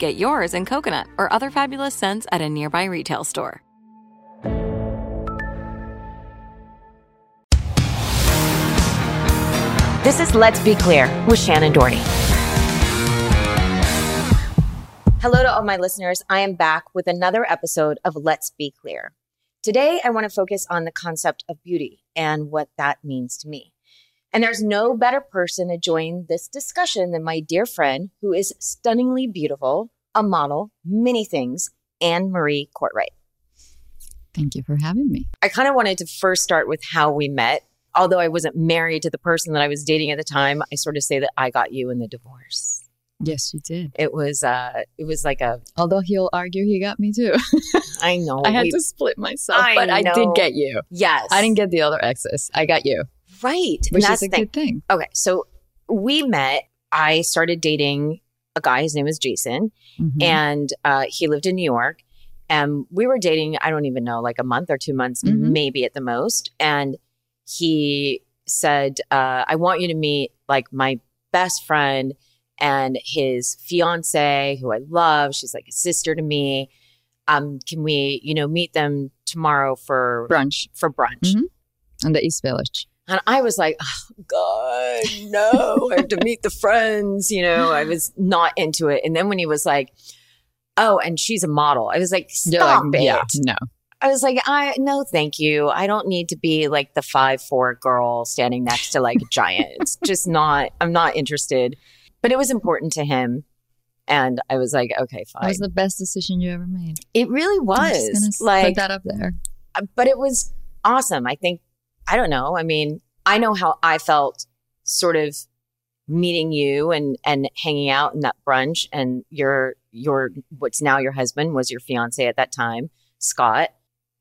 Get yours in coconut or other fabulous scents at a nearby retail store. This is Let's Be Clear with Shannen Doherty. Hello to all my listeners. I am back with another episode of Let's Be Clear. Today, I want to focus on the concept of beauty and what that means to me. And there's no better person to join this discussion than my dear friend who is stunningly beautiful, a model, many things, Anne Marie Kortright. Thank you for having me. I kind of wanted to first start with how we met. Although I wasn't married to the person that I was dating at the time, I sort of say that I got you in the divorce. Yes, you did. It was uh it was like a Although he'll argue he got me too. I know. I had we- to split myself, I but I did get you. Yes. I didn't get the other exes. I got you, right. Which that's is a thing. good thing. Okay, so we met. I started dating a guy. His name was Jason, Mhm. and uh, he lived in New York. And we were dating. I don't even know, like a month or two months, Mhm. maybe at the most. And he said, uh, "I want you to meet like my best friend and his fiance, who I love. She's like a sister to me. Um, can we, you know, meet them tomorrow for brunch for brunch?" Mhm. in the East Village. And I was like, oh, God, no, I have to meet the friends. You know, I was not into it. And then when he was like, oh, and she's a model, I was like, stop like, it. yeah, no. I was like, I no, thank you. I don't need to be like the five four girl standing next to like a giant. It's just not. I'm not interested. But it was important to him, and I was like, okay, fine. was the best decision you ever made. it really I'm just gonna was like put that up there. but it was awesome. I think, I don't know. I mean, I know how I felt sort of meeting you and, and hanging out in that brunch and your, your, what's now your husband was your fiance at that time, Scott,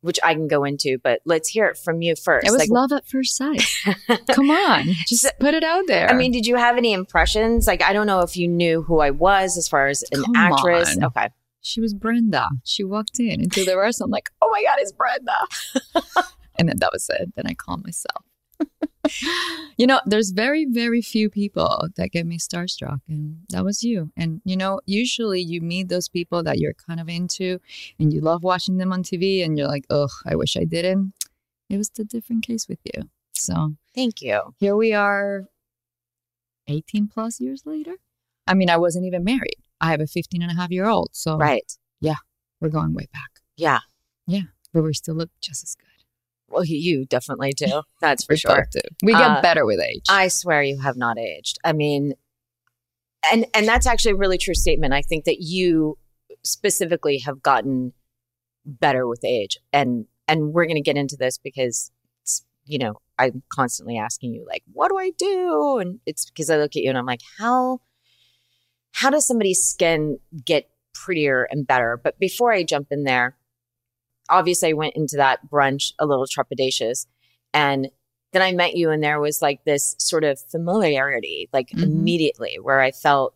which I can go into, but let's hear it from you first. It was Like, love at first sight. Come on, just So- put it out there. I mean, did you have any impressions? Like, I don't know if you knew who I was as far as an Come actress. on. Okay. she was Brenda. She walked in into the restaurant like, oh my God, it's Brenda. and then that was it. Then I calmed myself. you know, there's very, very few people that get me starstruck, and that was you. And you know, usually you meet those people that you're kind of into, and you love watching them on TV, and you're like, ugh, I wish I didn't. It was the different case with you. So Thank you. here we are, 18 plus years later. I mean, I wasn't even married. I have a 15 and a half year old, so Right. Yeah, we're going way back, Yeah. Yeah, but we still look just as good. Well, you definitely do. That's for We sure. We get Uh, better with age. I swear you have not aged. I mean, and and that's actually a really true statement. I think that you specifically have gotten better with age, and and we're going to get into this because it's, you know I'm constantly asking you like, what do I do? And it's because I look at you and I'm like, how how does somebody's skin get prettier and better? But before I jump in there, obviously I went into that brunch a little trepidatious, and then I met you and there was like this sort of familiarity, like Mhm. immediately, where I felt,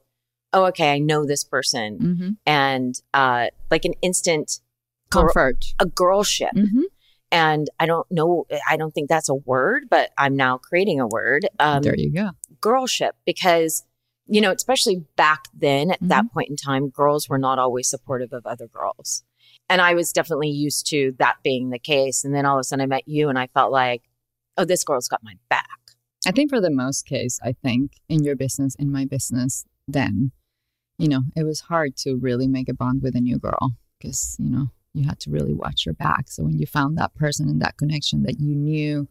oh, okay, I know this person, hmm and uh, like an instant girl- Comfort. a girlship. hmm And I don't know, I don't think that's a word, but I'm now creating a word. Um, there you go. girlship because you know especially back then at that point in time girls were not always supportive of other girls and i was definitely used to that being the case and then all of a sudden i met you and i felt like oh this girl's got my back I think for the most case, I think in your business, in my business, then, you know, it was hard to really make a bond with a new girl because, you know, you had to really watch your back. So when you found that person and that connection that you knew,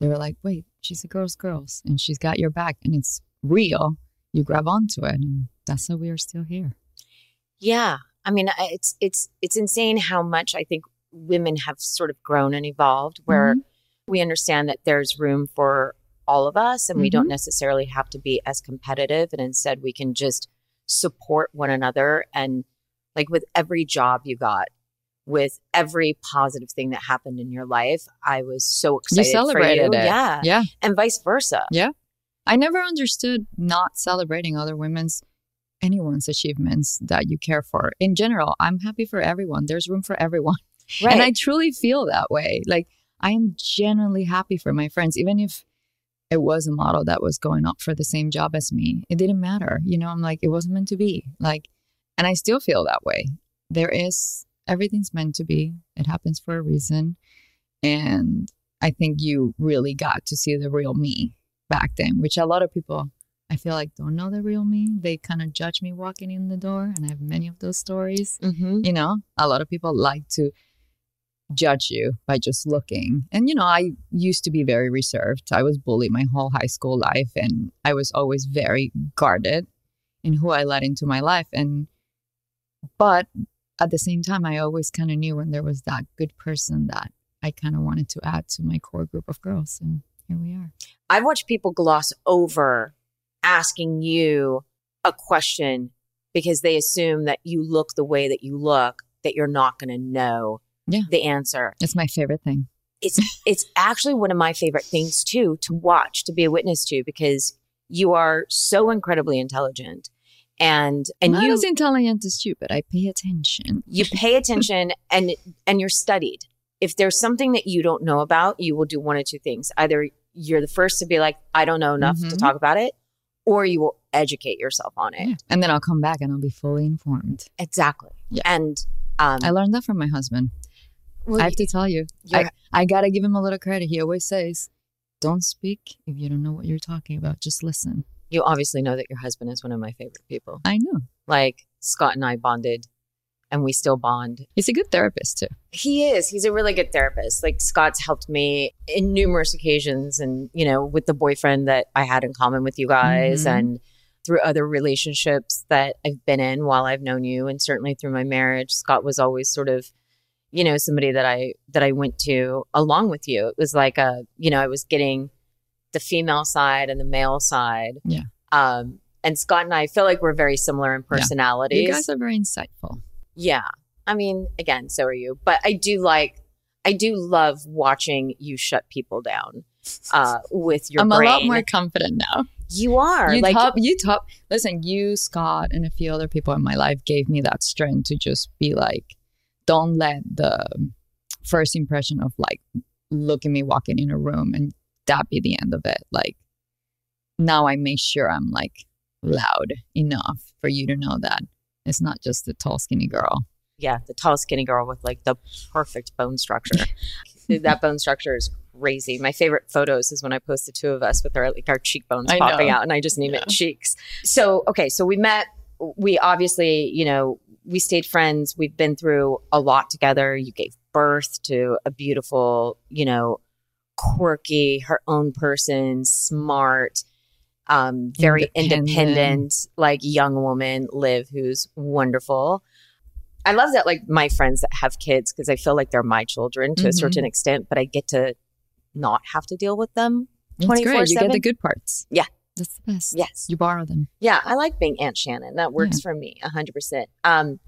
they were like, wait, she's a girl's girls and she's got your back and it's real, you grab onto it. And that's how we are still here. yeah i mean it's it's it's insane how much i think women have sort of grown and evolved where mm-hmm. we understand that there's room for all of us and we don't mm-hmm. necessarily have to be as competitive and instead we can just support one another and like with every job you got with every positive thing that happened in your life i was so excited for celebrated you it. yeah. Yeah. and vice versa. Yeah. I never understood not celebrating other women's anyone's achievements that you care for. In general, I'm happy for everyone. There's room for everyone. right And I truly feel that way. Like I am genuinely happy for my friends, even if it was a model that was going up for the same job as me. It didn't matter. You know, I'm like, it wasn't meant to be. Like, and I still feel that way. There is everything's meant to be. It happens for a reason. And I think you really got to see the real me back then, which a lot of people I feel like don't know the real me. They kind of judge me walking in the door, and I have many of those stories. Mm-hmm. you know a lot of people like to judge you by just looking. And you know i used to be very reserved. I was bullied my whole high school life and i was always very guarded in who i let into my life. And but at the same time i always kind of knew when there was that good person that i kind of wanted to add to my core group of girls and here we are. I've watched people gloss over asking you a question because they assume that you look the way that you look, that you're not going to know Yeah. the answer. it's my favorite thing It's it's actually one of my favorite things too to watch, to be a witness to because you are so incredibly intelligent and and not you as intelligent as you but i pay attention you pay attention and and you're studied. If there's something that you don't know about, you will do one of two things. Either you're the first to be like, I don't know enough to Mhm. talk about it, or you will educate yourself on it. Yeah. and then i'll come back and i'll be fully informed Exactly. Yeah. And um I learned that from my husband. well, I have to tell you, I, I gotta give him a little credit. He always says, "Don't speak if you don't know what you're talking about. Just listen." you obviously know that your husband is one of my favorite people. I know Like Scott and I bonded and we still bond. he's a good therapist too. He is. He's a really good therapist. Like Scott's helped me in numerous occasions and, you know, with the boyfriend that I had in common with you guys Mhm. and through other relationships that I've been in while I've known you and certainly through my marriage. Scott was always sort of, you know, somebody that I that I went to along with you. It was like a, you know, I was getting the female side and the male side. Yeah. Um and Scott and I feel like we're very similar in Yeah. You guys are very insightful. Yeah. I mean, again, so are you. But I do like I do love watching you shut people down uh with your I'm brain. a lot more confident now. you are. You like top, you top. Listen, you, Scott, and a few other people in my life gave me that strength to just be like, don't let the first impression of like, look at me walking in a room and that be the end of it. Like, now I make sure I'm like loud enough for you to know that it's not just the tall, skinny girl. yeah, the tall skinny girl with like the perfect bone structure. that bone structure is crazy. My favorite photos is when I post the two of us with our like our cheekbones I popping know. out and I just name it cheeks. So okay, so we met we obviously, you know, we stayed friends. We've been through a lot together. You gave birth to a beautiful, you know, quirky, her own person, smart, um, very Independent. independent, like young woman, Liv, who's wonderful. I love that, like my friends that have kids, because I feel like they're my children to a Mhm. certain extent, but I get to not have to deal with them. It's great. You get the good parts. Yeah. That's the best. Yes. You borrow them. Yeah, I like being Aunt Shannen. That works for me 100%. Um,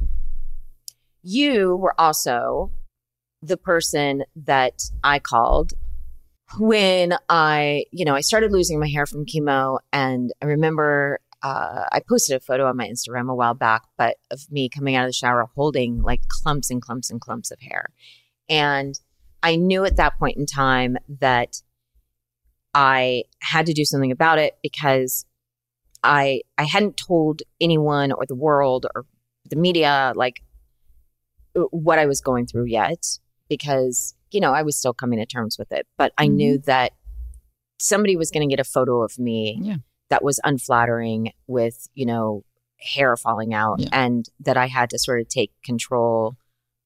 you were also the person that I called when I, you know, I started losing my hair from chemo. And I remember uh, I posted a photo on my Instagram a while back, but of me coming out of the shower holding like clumps and clumps and clumps of hair. And I knew at that point in time that I had to do something about it because I I hadn't told anyone or the world or the media like what I was going through yet because you know I was still coming to terms with it but I mm-hmm. knew that somebody was going to get a photo of me yeah. that was unflattering with you know hair falling out yeah. and that I had to sort of take control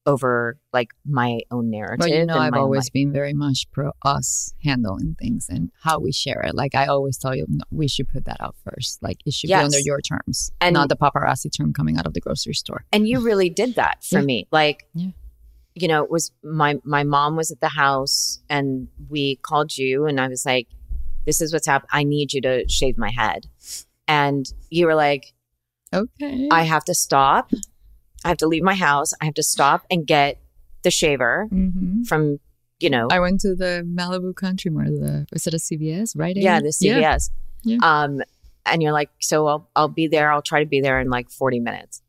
over like my own narrative. But you know, I've always life. been very much pro us handling things and how we share it. Like I always tell you, no, we should put that out first. Like it should yes. be under your terms, and not the paparazzi term coming out of the grocery store. And you really did that for yeah. me. Like, yeah. You know, it was my my mom was at the house, and we called you, and I was like, "This is what's happening. I need you to shave my head," and you were like, "Okay, I have to stop." I have to leave my house. I have to stop and get the shaver mm-hmm. from, you know. I went to the Malibu Country Mart. The was it a CVS? Right? Yeah, the CVS. Yeah. Um, and you're like, so I'll I'll be there. I'll try to be there in like 40 minutes.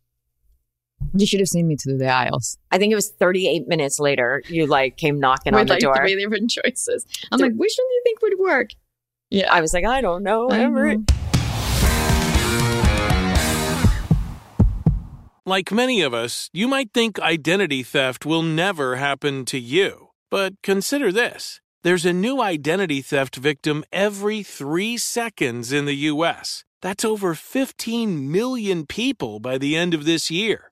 You should have seen me through the aisles. I think it was 38 minutes later. You like came knocking With on the like door. Three different choices. I'm like, which one do you think would work? Yeah, I was like, I don't know. I know. Like many of us, you might think identity theft will never happen to you. But consider this there's a new identity theft victim every three seconds in the U.S. That's over 15 million people by the end of this year,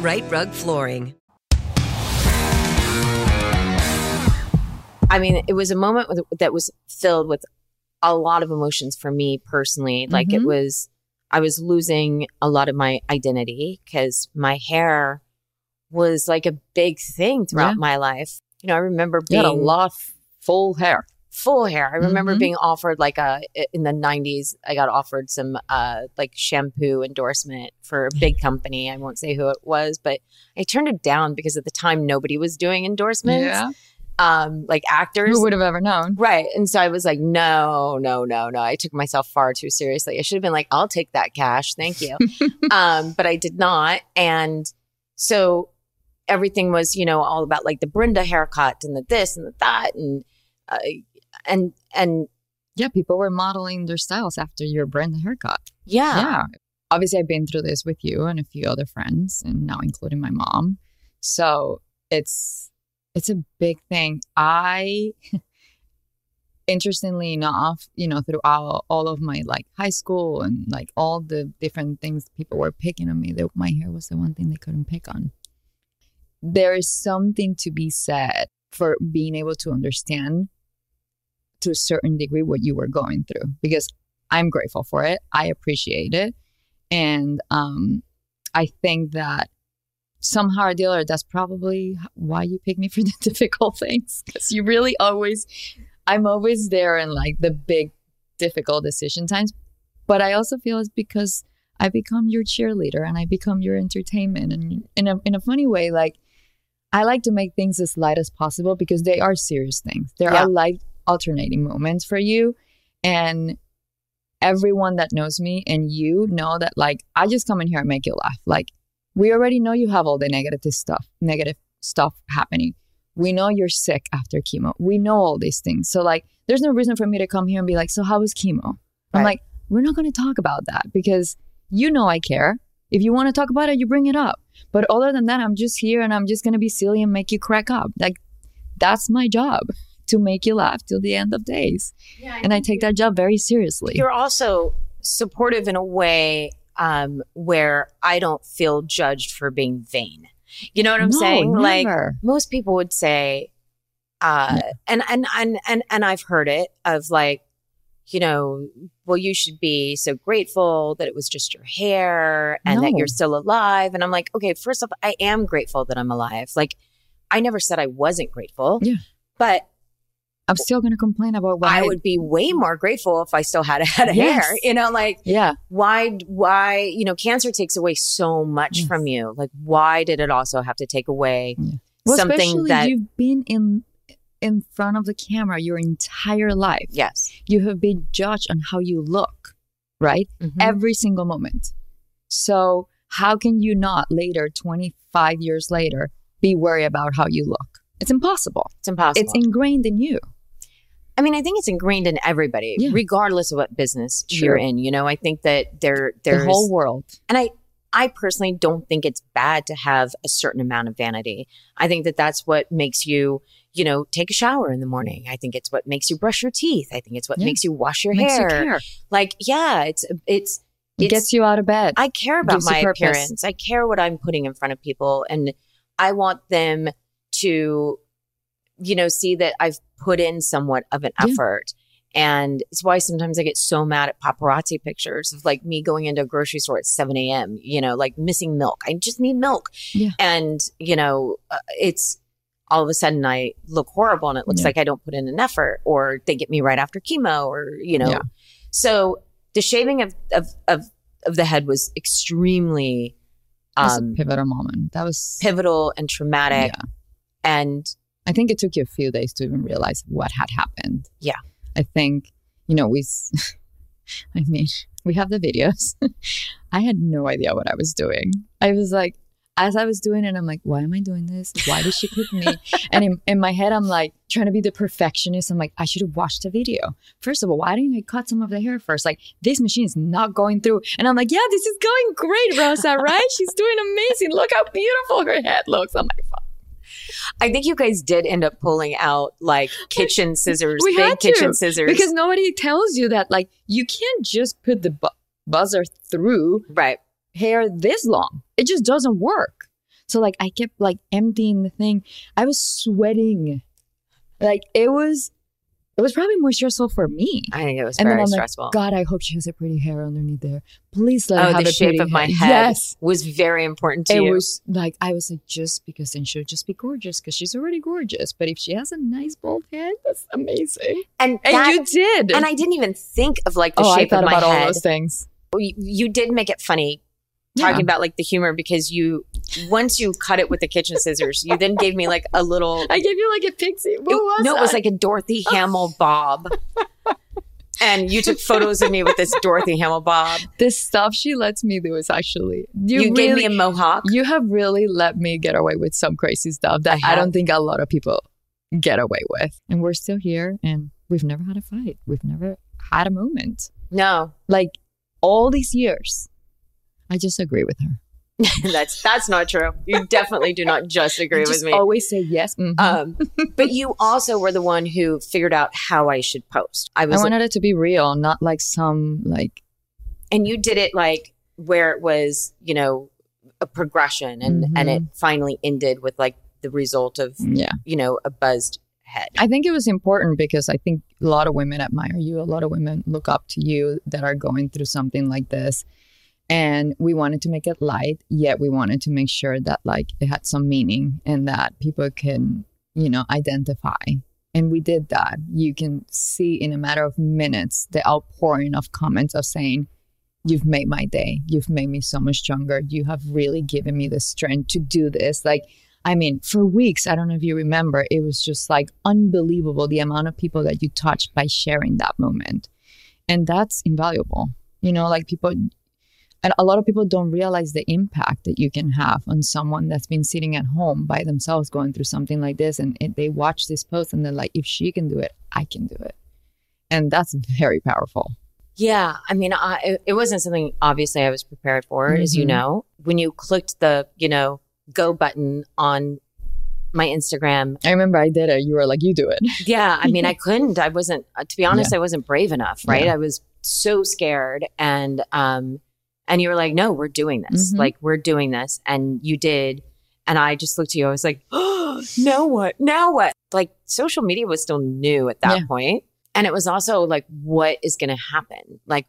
Rite Rug Flooring. I mean, it was a moment that was filled with a lot of emotions for me personally. Like mm-hmm. it was, I was losing a lot of my identity because my hair was like a big thing throughout yeah. my life. You know, I remember being a lot of full hair. Full hair. I remember mm-hmm. being offered like a in the '90s. I got offered some uh like shampoo endorsement for a big company. I won't say who it was, but I turned it down because at the time nobody was doing endorsements. Yeah um, like actors. Who would have ever known? Right. And so I was like, no, no, no, no. I took myself far too seriously. I should have been like, I'll take that cash. Thank you. um, but I did not. And so everything was, you know, all about like the Brenda haircut and the this and the that. And, uh, and, and, yeah, people were modeling their styles after your Brenda haircut. Yeah. Yeah. Obviously, I've been through this with you and a few other friends, and now including my mom. So it's it's a big thing. I, interestingly enough, you know, throughout all of my like high school and like all the different things people were picking on me, that my hair was the one thing they couldn't pick on. there is something to be said for being able to understand to a certain degree what you were going through because I'm grateful for it. I appreciate it. And um, I think that somehow or the other, that's probably why you pick me for the difficult things because you really always, I'm always there in like the big, difficult decision times. But I also feel it's because I become your cheerleader and I become your entertainment. And in a, in a funny way, like I like to make things as light as possible because they are serious things. There Yeah. are light alternating moments for you. And everyone that knows me and you know that like I just come in here and make you laugh. Like we already know you have all the negative stuff, negative stuff happening. We know you're sick after chemo. We know all these things. So like there's no reason for me to come here and be like, so how was chemo? I'm like, we're not going to talk about that because you know I care. If you want to talk about it, you bring it up. But other than that, I'm just here and I'm just going to be silly and make you crack up. Like that's my job to make you laugh till the end of days. and I take that job very seriously. You're also supportive in a way um, where I don't feel judged for being vain. You know what I'm No, saying? Like most people would say, uh, and, and and and and I've heard it of like, you know, well, you should be so grateful that it was just your hair and that you're still alive. And I'm like, okay, first off, I am grateful that I'm alive. Like, I never said I wasn't grateful. Yeah. But I'm still going to complain about why I would be way more grateful if I still had a head of hair. You know, like Yeah. why why you know cancer takes away so much Yes. from you. Like why did it also have to take away Well, something especially that you've been in in front of the camera your entire life. yes You have been judged on how you look, right? Mhm. Every single moment. So how can you not later, 25 years later, be worried about how you look? It's impossible. it's impossible. It's ingrained in you. I mean, I think it's ingrained in everybody, Yeah. regardless of what business Sure. you're in. You know, I think that there there's the whole world. and I I personally don't think it's bad to have a certain amount of vanity. I think that that's what makes you, you know, take a shower in the morning. I think it's what makes you brush your teeth. I think it's what Yeah. makes you wash your Makes hair. you. Like, yeah, it's it's It it's gets you out of bed. I care about my appearance. I care what I'm putting in front of people and I want them to you know see that I've put in somewhat of an Yeah. effort. And it's why sometimes I get so mad at paparazzi pictures of like me going into a grocery store at 7 a.m., you know, like missing milk. I just need milk. Yeah. And, you know, uh, it's all of a sudden I look horrible and it looks Yeah. like I don't put in an effort or they get me right after chemo or, you know. Yeah. So the shaving of, of, of, of the head was extremely was um, a pivotal moment. That was pivotal and traumatic. And I think it took you a few days to even realize what had happened. Yeah. I think, you know, we, I mean, we have the videos. I had no idea what I was doing. I was like, as I was doing it, I'm like, why am I doing this? Why did she pick me? and in, in my head, I'm like trying to be the perfectionist. I'm like, I should have watched the video. First of all, why didn't I cut some of the hair first? Like, this machine is not going through. And I'm like, yeah, this is going great, Rosa, right? She's doing amazing. Look how beautiful her head looks. I'm like, fuck. I think you guys did end up pulling out like kitchen scissors, we big had to, kitchen scissors. because nobody tells you that like you can't just put the bu- buzzer through right. hair this long it just doesn't work so like i kept like emptying the thing i was sweating like it was it was probably more stressful for me I think it was and very then i'm stressful. like god i hope she has a pretty hair underneath there please let her oh, have the a shape of my hair. head yes was very important to it you. was like I was like, just because then she'll just be gorgeous because she's already gorgeous. But if she has a nice bald head, that's amazing. and And that- you did. and I didn't even think of like the oh, I shape thought of my about head. all those things. you, you did make it funny Yeah. talking about like the humor because you once you cut it with the kitchen scissors, you then gave me like a little I gave you like a pixie. What it- was no, it was like a Dorothy Hamill bob. and you took photos of me with this Dorothy Hamill bob. this stuff she lets me do is actually you, You, gave me a mohawk. You have really let me get away with some crazy stuff that I I, don't think a lot of people get away with. And we're still here and we've never had a fight. We've never had a moment. No, Like all these years. I just agree with her. that's that's not true. You definitely do not just agree I with me. always say yes. mhm. Um, but you also were the one who figured out how I should post. I I was, wanted it to be real, not like some like and you did it like where it was, you know, a progression and and it finally ended with like the result of Yeah. you know a buzzed head. I think it was important because I think a lot of women admire you. A lot of women look up to you that are going through something like this. And we wanted to make it light, yet we wanted to make sure that like it had some meaning and that people can, you know, identify. And we did that. You can see in a matter of minutes the outpouring of comments of saying, You've made my day. You've made me so much stronger. You have really given me the strength to do this. Like, I mean, for weeks, I don't know if you remember, it was just like unbelievable the amount of people that you touched by sharing that moment. And that's invaluable. You know, like people, and a lot of people don't realize the impact that you can have on someone that's been sitting at home by themselves going through something like this. And it, they watch this post and they're like, if she can do it, I can do it. And that's very powerful. Yeah, I mean, I, it- wasn't something obviously I was prepared for, as you Mhm. know. When you clicked the, you know, go button on my Instagram, I remember I did it. You were like, you do it. yeah, I mean, I couldn't. I wasn't. uh, To be honest, Yeah. I wasn't brave enough. Right? Yeah. I was so scared, and um, and you were like, "No, we're doing this. Mhm. Like, we're doing this," and you did. And I just looked at you. I was like, "Oh, now what? Now what?" Like, social media was still new at that Yeah. point. and it was also like, "What is going to happen? Like,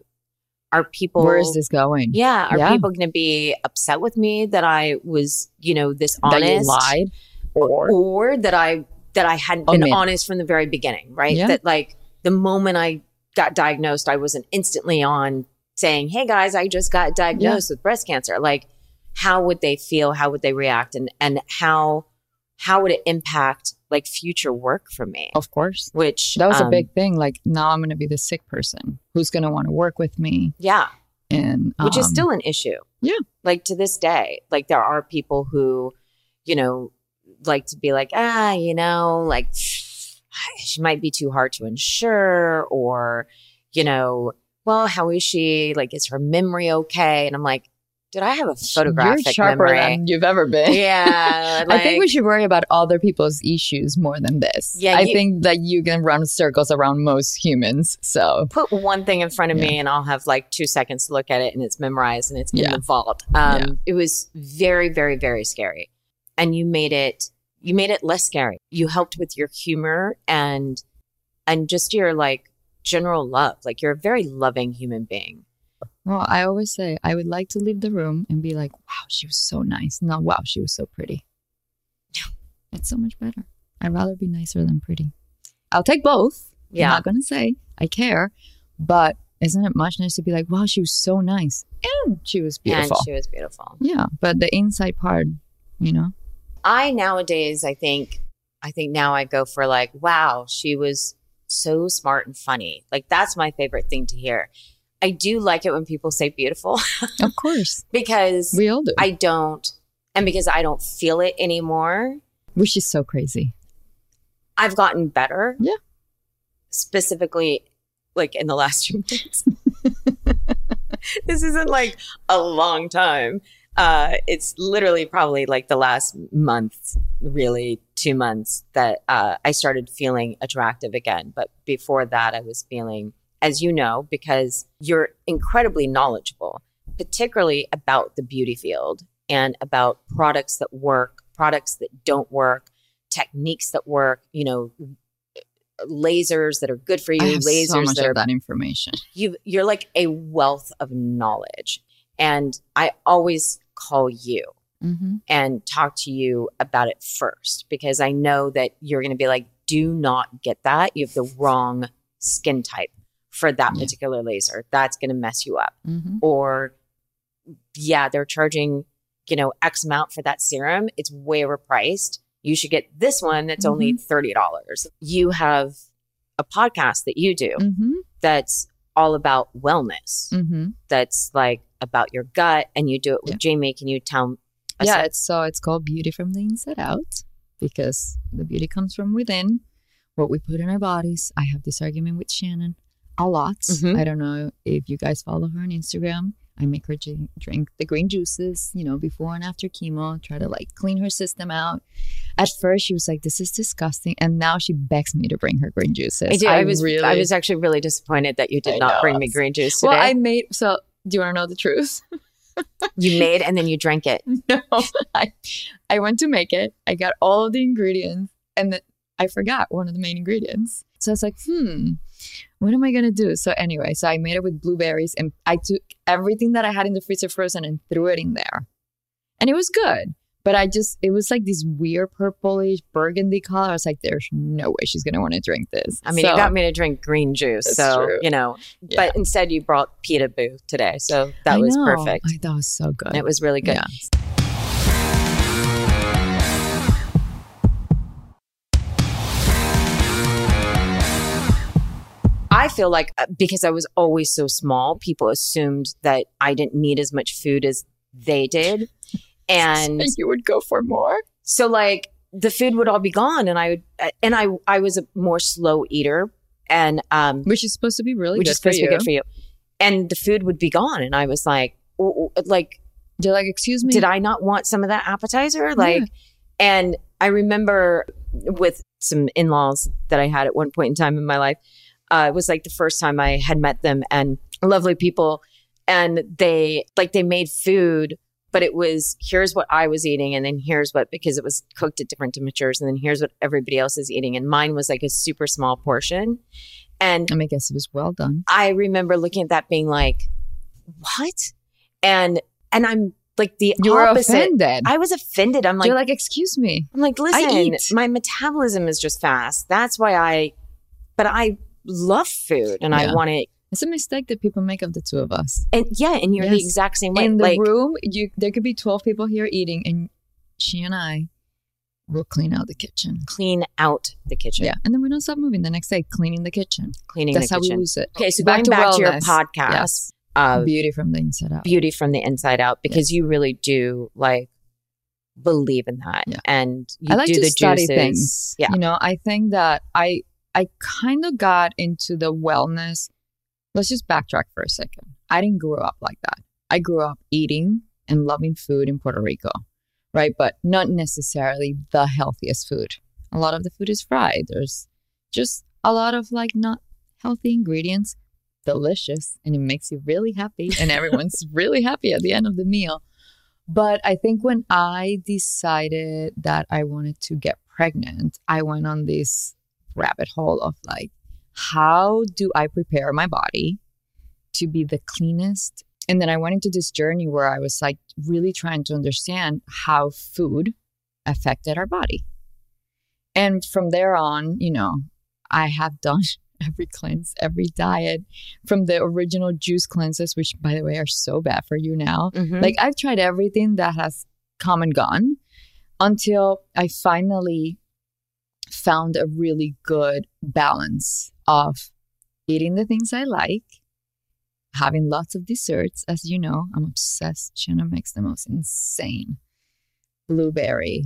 are people? Where is this going? Yeah, are Yeah. people going to be upset with me that I was, you know, this honest, lied or or that I that I hadn't been Omit. honest from the very beginning, right? Yeah. That like the moment I got diagnosed, I wasn't instantly on saying, "Hey guys, I just got diagnosed with breast cancer." Like, how would they feel? How would they react? And and how how would it impact like future work for me? Of course. Which That was a um, big thing. Like now I'm going to be the sick person who's going to want to work with me. yeah. And which is um, still an issue. Yeah. Like to this day, like there are people who, you know, like to be like, ah, you know, like she might be too hard to insure, or, you know, well, how is she? Like, is her memory okay? And I'm like, did I have a photographic You're sharper memory? than you've ever been. Yeah, I think we should worry about other people's issues more than this. Yeah, I you- think that you can run circles around most humans. So put one thing in front of me and I'll have like two seconds to look at it and it's memorized and it's in the vault. Um, Yeah. It was very, very, very scary. And you made it, you made it less scary. You helped with your humor and, and just your like general love. Like you're a very loving human being. Well, I always say I would like to leave the room and be like, wow, she was so nice. Not wow, she was so pretty. No. It's so much better. I'd rather be nicer than pretty. I'll take both. Yeah. I'm not going to say I care, but isn't it much nicer to be like, wow, she was so nice and she was beautiful. And she was beautiful. yeah. But the inside part, you know, I nowadays, I think, I think now I go for like, wow, she was so smart and funny. Like that's my favorite thing to hear. I do like it when people say beautiful of course, because we all do, I don't, and because I don't feel it anymore, which is so crazy. I've gotten better. Yeah. Specifically, like in the last few months. this isn't like a long time. Uh, it's literally probably like the last month, really two months that uh, I started feeling attractive again. But before that, I was feeling, as you know, because you're incredibly knowledgeable, particularly about the beauty field and about products that work, products that don't work, techniques that work, you know, lasers that are good for you, lasers so much that are of that information. you you're like a wealth of knowledge and i always call you Mm-hmm. and talk to you about it first because i know that you're going to be like do not get that you have the wrong skin type for that Yeah. particular laser that's going to mess you up Mm-hmm. or yeah they're charging you know x amount for that serum it's way overpriced you should get this one that's only $30 you have a podcast that you do Mm-hmm. that's all about wellness Mm-hmm. that's like about your gut and you do it with Yeah. jamie can you tell us yeah it's so it's called beauty from the inside out because the beauty comes from within what we put in our bodies. I have this argument with shannen a lot. Mhm. i don't know if you guys follow her on instagram. I make her drink, the green juices you know before and after chemo try to like clean her system out. At first she was like this is disgusting and now she begs me to bring her green juices. I, do, I was really I was actually really disappointed that you did I not know, bring me green juice today. well i made so do you want to know the truth You made and then you drank it. no, I, I went to make it. I got all of the ingredients and then I forgot one of the main ingredients. So I was like, hmm, what am I going to do? So anyway, so I made it with blueberries and I took everything that I had in the freezer frozen and threw it in there. And it was good. But I just, it was like this weird purplish burgundy color. I was like, there's no way she's going to want to drink this. I mean, So- you got me to drink green juice. So, true. you know, Yeah. but instead you brought pita boo today. So that I was know. perfect. I it was so good. It was really good. Yeah. I feel like uh, because I was always so small, people assumed that I didn't need as much food as they did. And you would go for more. so like the food would all be gone and I would and I I was a more slow eater and um Which is supposed to be really which is supposed to be good for you. And the food would be gone and I was like like They're like, excuse me. did I not want some of that appetizer? Like, and I remember with some in laws that I had at one point in time in my life, uh, it was like the first time I had met them and lovely people. And they, like, they made food, but it was here's what I was eating. And then here's what, because it was cooked at different temperatures. And then here's what everybody else is eating. And mine was like a super small portion. And I mean, I guess it was well done. I remember looking at that being like, what? And, and I'm like the You were opposite. offended. I was offended. I'm like, You're like, excuse me. I'm like, listen, my metabolism is just fast. That's why I, but I love food and I want it. It's a mistake that people make of the two of us. And yeah, and you're the exact same way. In the like, room, you there could be twelve people here eating, and she and I will clean out the kitchen. clean out the kitchen, Yeah, and then we don't stop moving. The next day, cleaning the kitchen. cleaning That's how kitchen. we lose it. Okay, so going back to your podcast, Yes. uh, beauty from the inside out. beauty from the inside out, because you really do like believe in that, Yeah. and you I like do to the study juices. things. Yeah. You know, I think that I I kind of got into the wellness. Let's just backtrack for a second. I didn't grow up like that. I grew up eating and loving food in Puerto Rico, right? But not necessarily the healthiest food. A lot of the food is fried. There's just a lot of like not healthy ingredients, delicious, and it makes you really happy. And everyone's really happy at the end of the meal. But I think when I decided that I wanted to get pregnant, I went on this rabbit hole of like, how do I prepare my body to be the cleanest? And then I went into this journey where I was like really trying to understand how food affected our body. And from there on, you know, I have done every cleanse, every diet from the original juice cleanses, which by the way are so bad for you now. Mhm. Like I've tried everything that has come and gone until I finally found a really good balance of eating the things I like, having lots of desserts. As you know, I'm obsessed. Shanna makes the most insane blueberry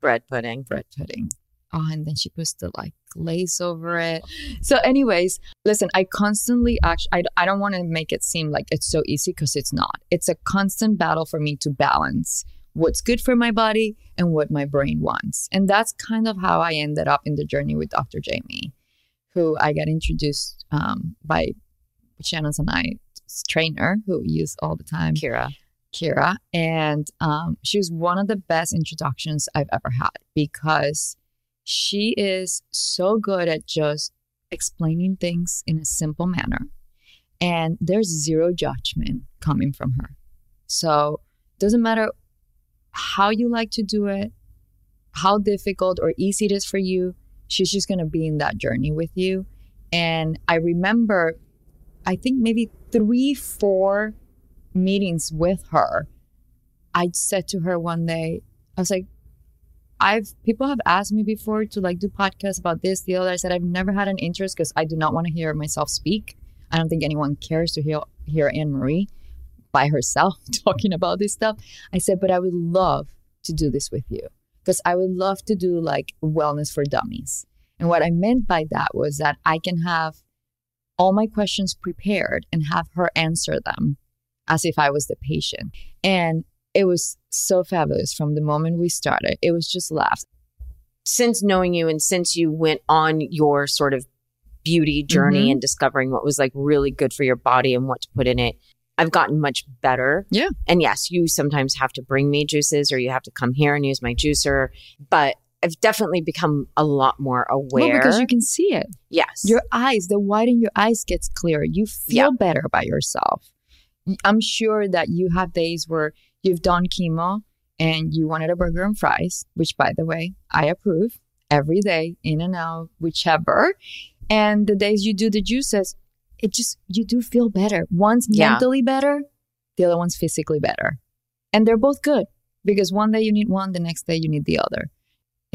bread pudding. bread pudding. Oh, and then she puts the like glaze over it. So, anyways, listen, I constantly actually, I, I don't want to make it seem like it's so easy because it's not. It's a constant battle for me to balance what's good for my body and what my brain wants. And that's kind of how I ended up in the journey with Dr. Jamie, who I got introduced um, by Shannen's and I's trainer, who we use all the time. Kira. Kira, and um, she was one of the best introductions I've ever had because she is so good at just explaining things in a simple manner, and there's zero judgment coming from her. So it doesn't matter how you like to do it, how difficult or easy it is for you. She's just going to be in that journey with you. And I remember, I think maybe three, four meetings with her, I said to her one day, I was like, I've people have asked me before to like do podcasts about this, the other. I said I've never had an interest because I do not want to hear myself speak. I don't think anyone cares to hear hear Anne Marie by herself talking about this stuff. I said, but I would love to do this with you because I would love to do like wellness for dummies. And what I meant by that was that I can have all my questions prepared and have her answer them as if I was the patient. And it was so fabulous from the moment we started. It was just laughs. Since knowing you and since you went on your sort of beauty journey Mhm. and discovering what was like really good for your body and what to put in it, I've gotten much better. Yeah. And yes, you sometimes have to bring me juices or you have to come here and use my juicer, but I've definitely become a lot more aware. Well, because you can see it. yes. Your eyes, the white in your eyes gets clearer. You feel Yeah. better about yourself. I'm sure that you have days where you've done chemo and you wanted a burger and fries, which by the way, I approve every day, in and out, whichever. And the days you do the juices, it just, you do feel better. One's Yeah. mentally better, the other one's physically better. And they're both good because one day you need one, the next day you need the other.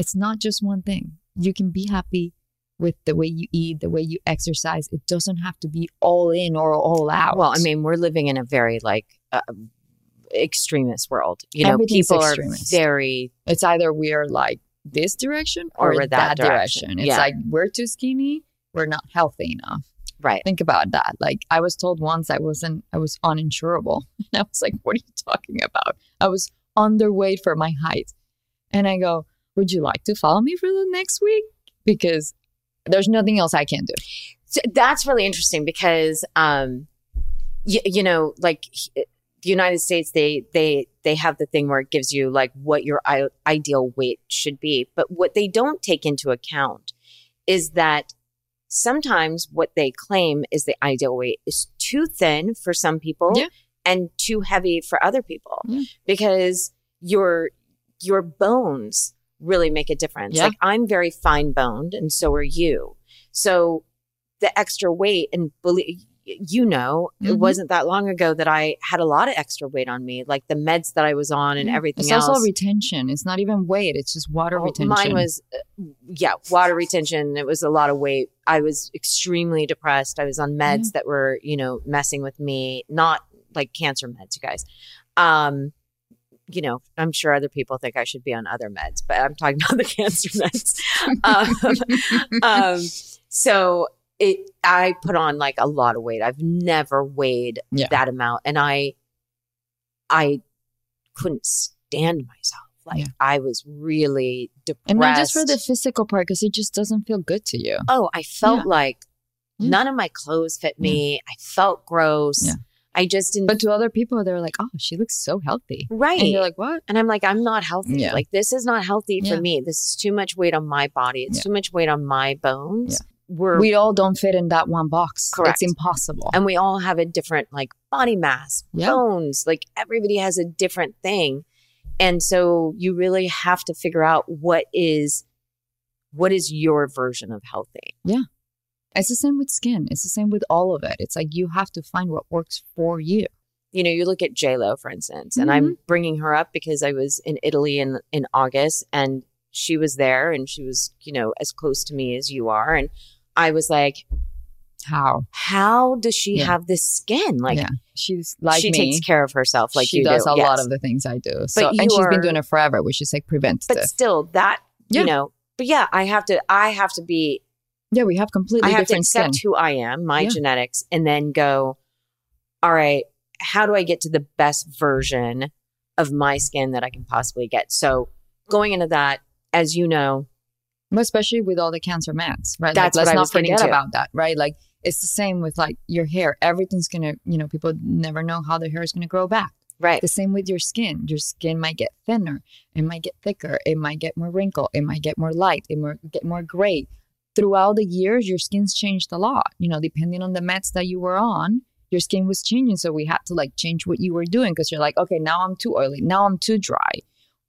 It's not just one thing. You can be happy with the way you eat, the way you exercise. It doesn't have to be all in or all out. Well, I mean, we're living in a very like uh, extremist world. You know, people extremist. are very it's either we're like this direction Or or, we're that, that direction. direction. It's Yeah. like we're too skinny, we're not healthy enough. Right. Think about that. Like I was told once I wasn't I was uninsurable. And I was like, what are you talking about? I was underweight for my height. And I go, Would you like to follow me for the next week? Because there's nothing else I can do. So that's really interesting because, um, you, you know, like the United States, they they they have the thing where it gives you like what your I- ideal weight should be, but what they don't take into account is that sometimes what they claim is the ideal weight is too thin for some people Yeah. and too heavy for other people Yeah. because your your bones really make a difference. Yeah. Like I'm very fine boned and so are you. So the extra weight and believe you know, it Mhm. wasn't that long ago that I had a lot of extra weight on me, like the meds that I was on and everything It's else. also retention. It's not even weight, it's just water Oh, retention. Mine was, uh, yeah, water retention. It was a lot of weight. I was extremely depressed. I was on meds that were, you know, messing with me, not like cancer meds, you guys. Um, you know, I'm sure other people think I should be on other meds, but I'm talking about the cancer meds. um, um, so it, I put on like a lot of weight. I've never weighed Yeah. that amount, and I, I couldn't stand myself. Like Yeah. I was really depressed. and not just for the physical part, because it just doesn't feel good to you. oh, I felt Yeah. like Yeah. none of my clothes fit me. I felt gross. Yeah. I just didn't. But to other people, they're like, "Oh, she looks so healthy," right. and you're like, "What?" And I'm like, I'm not healthy. Yeah. Like, this is not healthy for me. This is too much weight on my body. It's Yeah. too much weight on my bones. We're, We all don't fit in that one box. Correct. It's impossible. and we all have a different, like, body mass, Yeah. bones. Like, everybody has a different thing. And so you really have to figure out what is, what is your version of healthy? Yeah. It's the same with skin. It's the same with all of it. It's like you have to find what works for you. you know, you look at J Lo, for instance, and I'm mm-hmm. bringing her up because I was in Italy in in August, and she was there, and she was, you know, as close to me as you are, and I was like, How? how does she Yeah. have this skin? Like, yeah, she's like she me. takes care of herself, like she does do. a Yes. lot of the things I do. So, you and she's are- been doing it forever, which is like preventative. but still, that Yeah. you know, but yeah, I have to, I have to be, yeah, we have completely I have to accept skin. who I am, my genetics, and then go, all right, how do I get to the best version of my skin that I can possibly get? So going into that, as you know, especially with all the cancer meds, right? That's like, what let's not forget to. about that, right? Like it's the same with like your hair. Everything's gonna, you know, people never know how their hair is gonna grow back. right? The same with your skin. Your skin might get thinner, it might get thicker, it might get more wrinkle, it might get more light, it might get more gray. Throughout the years, your skin's changed a lot. You know, depending on the meds that you were on, your skin was changing. So we had to like change what you were doing because you're like, okay, now I'm too oily, now I'm too dry,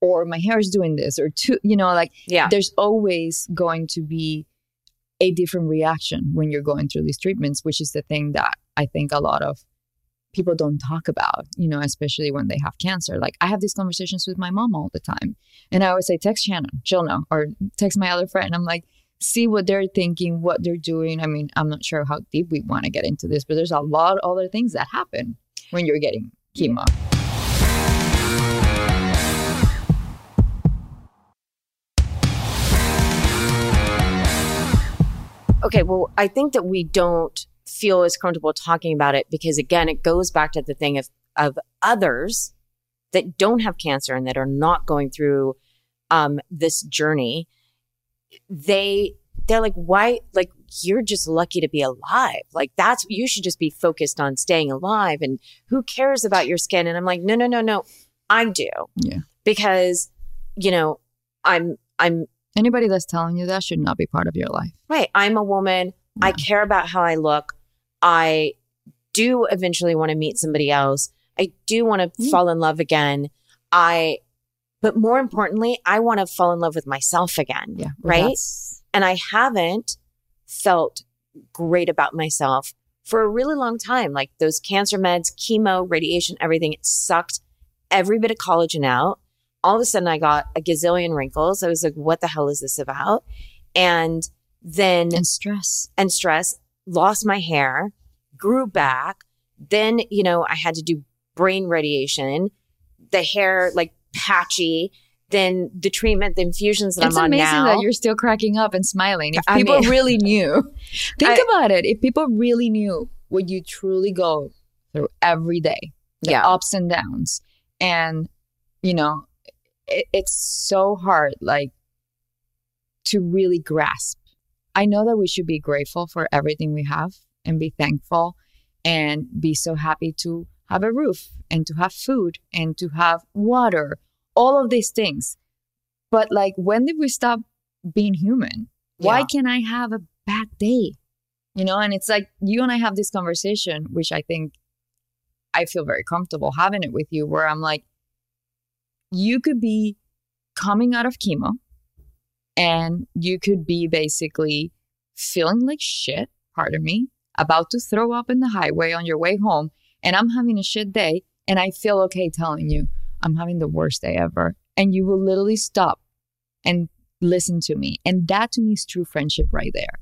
or my hair is doing this, or two you know, like Yeah. there's always going to be a different reaction when you're going through these treatments, which is the thing that I think a lot of people don't talk about, you know, especially when they have cancer. Like I have these conversations with my mom all the time. And I always say, text Shannen, she'll know, or text my other friend. I'm like, see what they're thinking, what they're doing. I mean, I'm not sure how deep we want to get into this, but there's a lot of other things that happen when you're getting chemo. Okay, well, I think that we don't feel as comfortable talking about it because again, it goes back to the thing of of others that don't have cancer and that are not going through um, this journey. They they're like, why? Like you're just lucky to be alive. Like that's, you should just be focused on staying alive and who cares about your skin? And I'm like, no, no, no, no, I do. Yeah. Because, you know, I'm, I'm, Anybody that's telling you that should not be part of your life. right. I'm a woman. I care about how I look. I do eventually want to meet somebody else. I do want to Mm. fall in love again. I, but more importantly, I want to fall in love with myself again. Yeah. but Right. And I haven't felt great about myself for a really long time. Like those cancer meds, chemo, radiation, everything, it sucked every bit of collagen out. All of a sudden, I got a gazillion wrinkles. I was like, what the hell is this about? And then, And stress. and stress, lost my hair, grew back. Then, you know, I had to do brain radiation, the hair like patchy. Then the treatment, the infusions that It's I'm on amazing that you're still cracking up and smiling. If I people mean- really knew, think I- about it. If people really knew what you truly go through every day, the Yeah. ups and downs, and you know, it, it's so hard, like to really grasp. I know that we should be grateful for everything we have and be thankful and be so happy to have a roof and to have food and to have water, all of these things. But like, when did we stop being human? Why Yeah. can I have a bad day? You know, and it's like you and I have this conversation, which I think I feel very comfortable having it with you, where I'm like, you could be coming out of chemo and you could be basically feeling like shit, pardon me, about to throw up in the highway on your way home. And I'm having a shit day. And I feel okay telling you, I'm having the worst day ever. And you will literally stop and listen to me. And that to me is true friendship right there.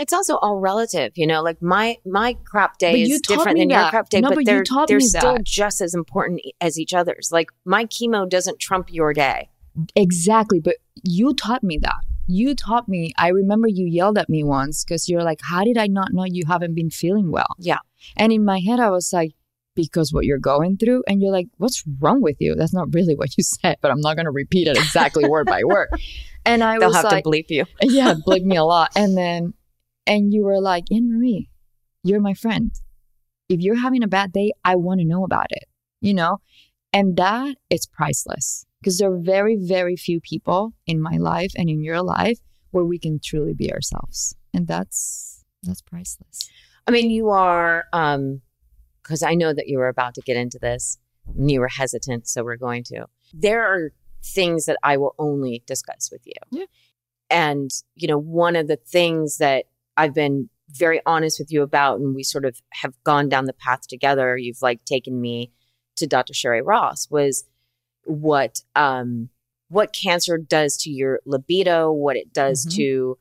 It's also all relative, you know. Like my my crap day is different than your that. crap day, No, but but they're they're still that. just as important as each other's. Like my chemo doesn't trump your day. Exactly. But you taught me that. You taught me. I remember you yelled at me once because you're like, How did I not know you haven't been feeling well? Yeah. And in my head, I was like, Because what you're going through. And you're like, What's wrong with you? That's not really what you said, but I'm not going to repeat it exactly word by word. And I They'll was have like, to bleep you. yeah, bleep me a lot. And then, and you were like, Anne Marie, you're my friend. If you're having a bad day, I want to know about it, you know? And that is priceless because there are very, very few people in my life and in your life where we can truly be ourselves. And that's, that's priceless. I mean, you are um because I know that you were about to get into this and you were hesitant, so we're going to. There are things that I will only discuss with you. Yeah. And, you know, one of the things that I've been very honest with you about, and we sort of have gone down the path together, you've like taken me to Dr. Sherry Ross, was what um what cancer does to your libido, what it does Mhm. to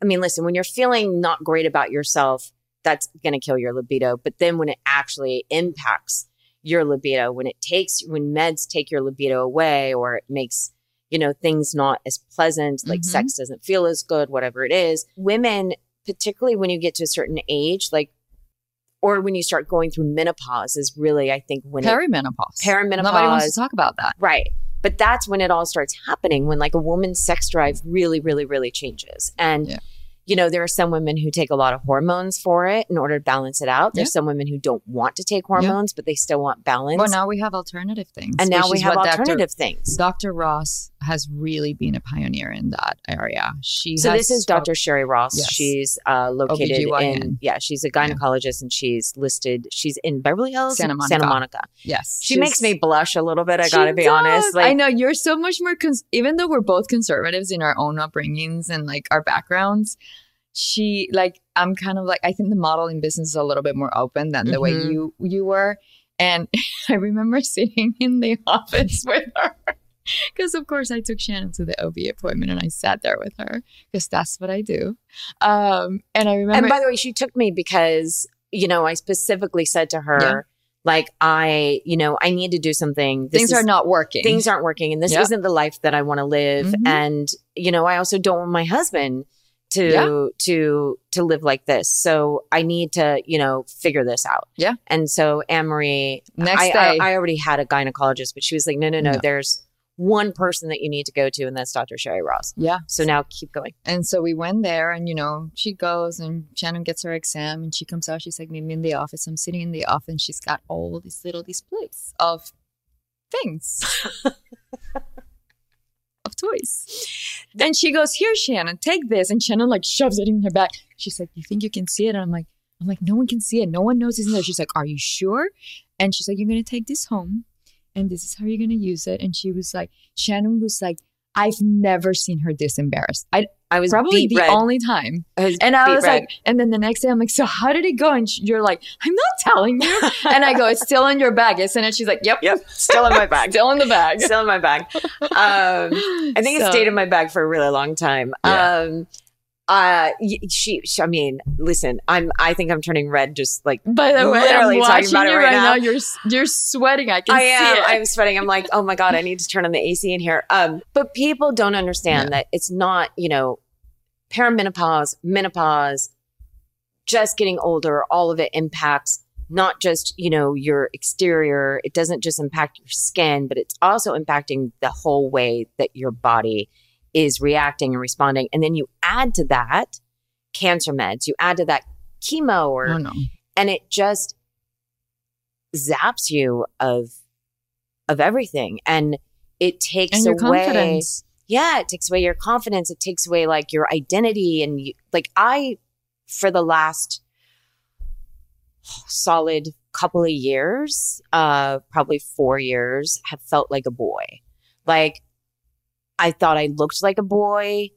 I mean, listen, when you're feeling not great about yourself, that's going to kill your libido. But then when it actually impacts your libido, when it takes, when meds take your libido away or it makes, you know, things not as pleasant, like Mhm. sex doesn't feel as good, whatever it is, women, particularly when you get to a certain age, like, or when you start going through menopause, is really, I think, when it, Perimenopause. Perimenopause. Nobody wants to talk about that. Right. But that's when it all starts happening, when like a woman's sex drive really, really, really changes. And, Yeah. you know, there are some women who take a lot of hormones for it in order to balance it out. There's Yeah. some women who don't want to take hormones, but they still want balance. Well, now we have alternative things. and now we have what Dr. alternative things. Dr. Ross has really been a pioneer in that area. She So this is spoke- Dr. Sherry Ross. Yes. She's uh, located OBGYN. in, yeah, she's a gynecologist and she's listed, she's in Beverly Hills, Santa Monica. Santa Monica. Yes, She she's- makes me blush a little bit. I gotta be honest. does. I know you're so much more, cons- even though we're both conservatives in our own upbringings and like our backgrounds. She like I'm kind of like I think the modeling business is a little bit more open than the way Mhm. you you were. And I remember sitting in the office with her because of course I took Shannen to the OB appointment and I sat there with her because that's what I do. Um, and I remember And by the way, she took me because, you know, I specifically said to her, Yeah. like, I, you know, I need to do something. This things is- are not working. things aren't working and this Yeah. isn't the life that I want to live. Mhm. And, you know, I also don't want my husband to Yeah. to to live like this. So I need to, you know, figure this out. Yeah. And so Anne Marie Next I, day. I, I already had a gynecologist, but she was like, no, no, no, No. there's one person that you need to go to, and that's Dr. Sherry Ross. Yeah. So now keep going. And so we went there, and you know, she goes and Shannen gets her exam, and she comes out. She's like, "Meet me in the office." I'm sitting in the office, and she's got all these little displays of things, of toys. Then she goes, "Here, Shannen, take this," and Shannen like shoves it in her back. She's like, "You think you can see it?" And I'm like, "I'm like, no one can see it. No one knows it's in there." She's like, "Are you sure?" And she's like, "You're gonna take this home." And this is how you're going to use it. And she was like, Shannen was like, I've never seen her this embarrassed. I, I was probably the red. only time. I And I was red. like, and then the next day I'm like, so how did it go? And you're like, I'm not telling you. and I go, it's still in your bag, isn't it? She's like, yep, Yep, still in my bag. still in the bag. still in my bag. Um, I think it stayed in my bag for a really long time. Yeah. Um, uh, she, she, I mean, listen, I'm, I think I'm turning red just like By the way, Literally I'm watching you right right now. now. You're you're sweating. I can I see am. it. I'm sweating. I'm like, oh my God, I need to turn on the AC in here. Um, but people don't understand that it's not, you know, perimenopause, menopause, just getting older, all of it impacts not just, you know, your exterior. It doesn't just impact your skin, but it's also impacting the whole way that your body is reacting and responding. And then you add to that cancer meds, you add to that chemo or oh no. and it just zaps you of of everything and it takes And your away confidence. yeah it takes away your confidence it takes away like your identity and you, like i for the last solid couple of years uh probably 4 years have felt like a boy like i thought i looked like a boy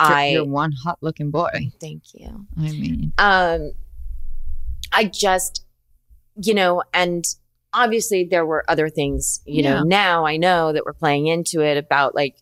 You're- i you're one hot looking boy. thank you I mean, um i just you know and obviously there were other things you Yeah. know now i know that we're playing into it about like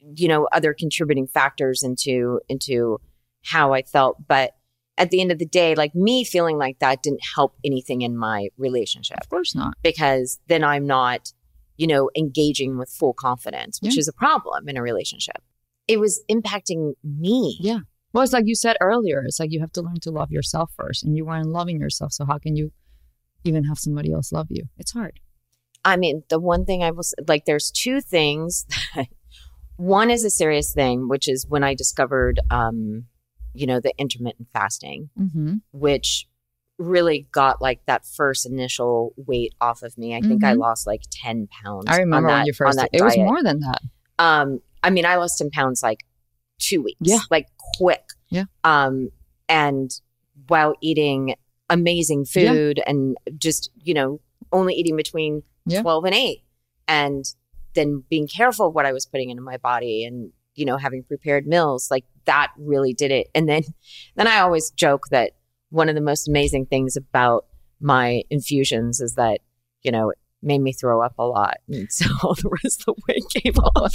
you know other contributing factors into into how i felt but at the end of the day like me feeling like that didn't help anything in my relationship of course not. because then i'm not you know engaging with full confidence which Yeah. is a problem in a relationship it was impacting me Yeah. Well, it's like you said earlier. It's like you have to learn to love yourself first, and you weren't loving yourself. So how can you even have somebody else love you? It's hard. I mean, the one thing I will s- like, there's two things. one is a serious thing, which is when I discovered, um, you know, the intermittent fasting, Mm-hmm. which really got like that first initial weight off of me. I think I Mhm. lost like 10 pounds. I remember on that, when you on first. that It was more than that. Um, I mean, I lost 10 pounds like two weeks, Yeah. like quick. Yeah. Um, and while eating amazing Yeah. food and just, you know, only eating between Yeah. 12 and 8 and then being careful of what I was putting into my body and, you know, having prepared meals, like that really did it. And then, then I always joke that one of the most amazing things about my infusions is that, you know, it made me throw up a lot. And so all the rest of the weight came off.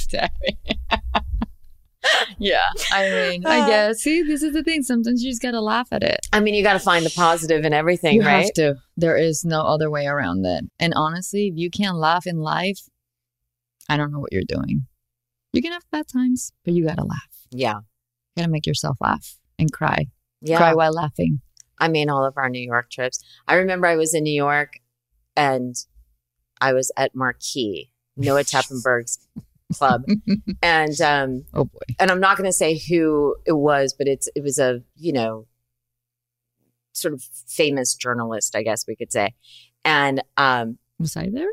yeah. I mean, Uh, I guess. See, this is the thing. Sometimes you just gotta laugh at it. I mean, you got to find the positive in everything, you right? have to. There is no other way around it. And honestly, if you can't laugh in life, I don't know what you're doing. You can have bad times, but you gotta laugh. Yeah. You gotta make yourself laugh and cry. Yeah. Cry while laughing. I mean, all of our New York trips. I remember I was in New York and I was at Marquee, Noah Tepperberg's club. and um Oh boy. and I'm not going to say who it was, but it's it was a, you know, sort of famous journalist, I guess we could say. And um Was I there?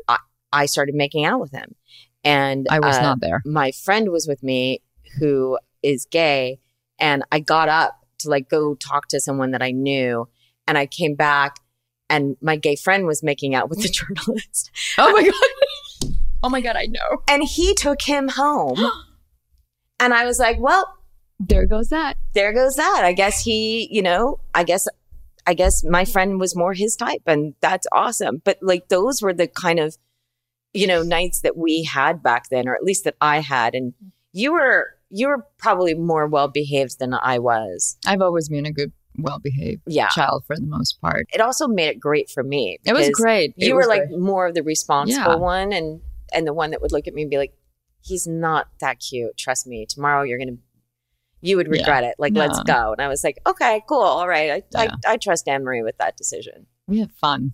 I started making out with him. And I was uh, not there. my friend was with me who is gay and I got up to like go talk to someone that I knew and I came back and my gay friend was making out with the journalist Oh my god. oh my god, I know. and he took him home and I was like, well, There goes that. there goes that. I guess he, you know, I guess I guess my friend was more his type and that's awesome. But like those were the kind of you know nights that we had back then or at least that I had and you were you were probably more well behaved than I was. I've always been a good, well behaved Yeah. child for the most part. It also made it great for me. It was great. It You were like great. more of the responsible Yeah. one and and the one that would look at me and be like, he's not that cute. Trust me. Tomorrow you're gonna you would Yeah. regret it. Like, let's go. And I was like, okay, cool. All right. I, Yeah. I, I trust Anne Marie with that decision. we have fun.